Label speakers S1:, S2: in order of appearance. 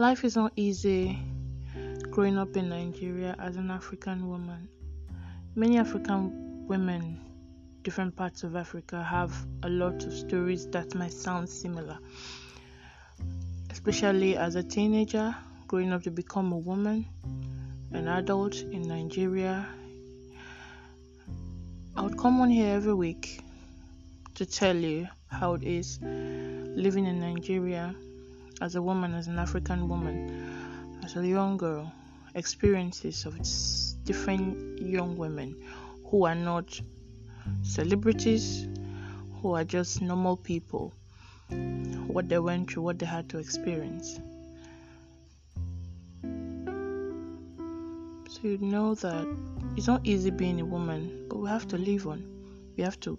S1: Life is not easy growing up in Nigeria as an African woman. Many African women, different parts of Africa, have a lot of stories that might sound similar. Especially as a teenager, growing up to become a woman, an adult in Nigeria. I would come on here every week to tell you how it is living in Nigeria as a woman, as an African woman, as a young girl, experiences of different young women who are not celebrities, who are just normal people, what they went through, what they had to experience. So you know that it's not easy being a woman, but we have to live on. We have to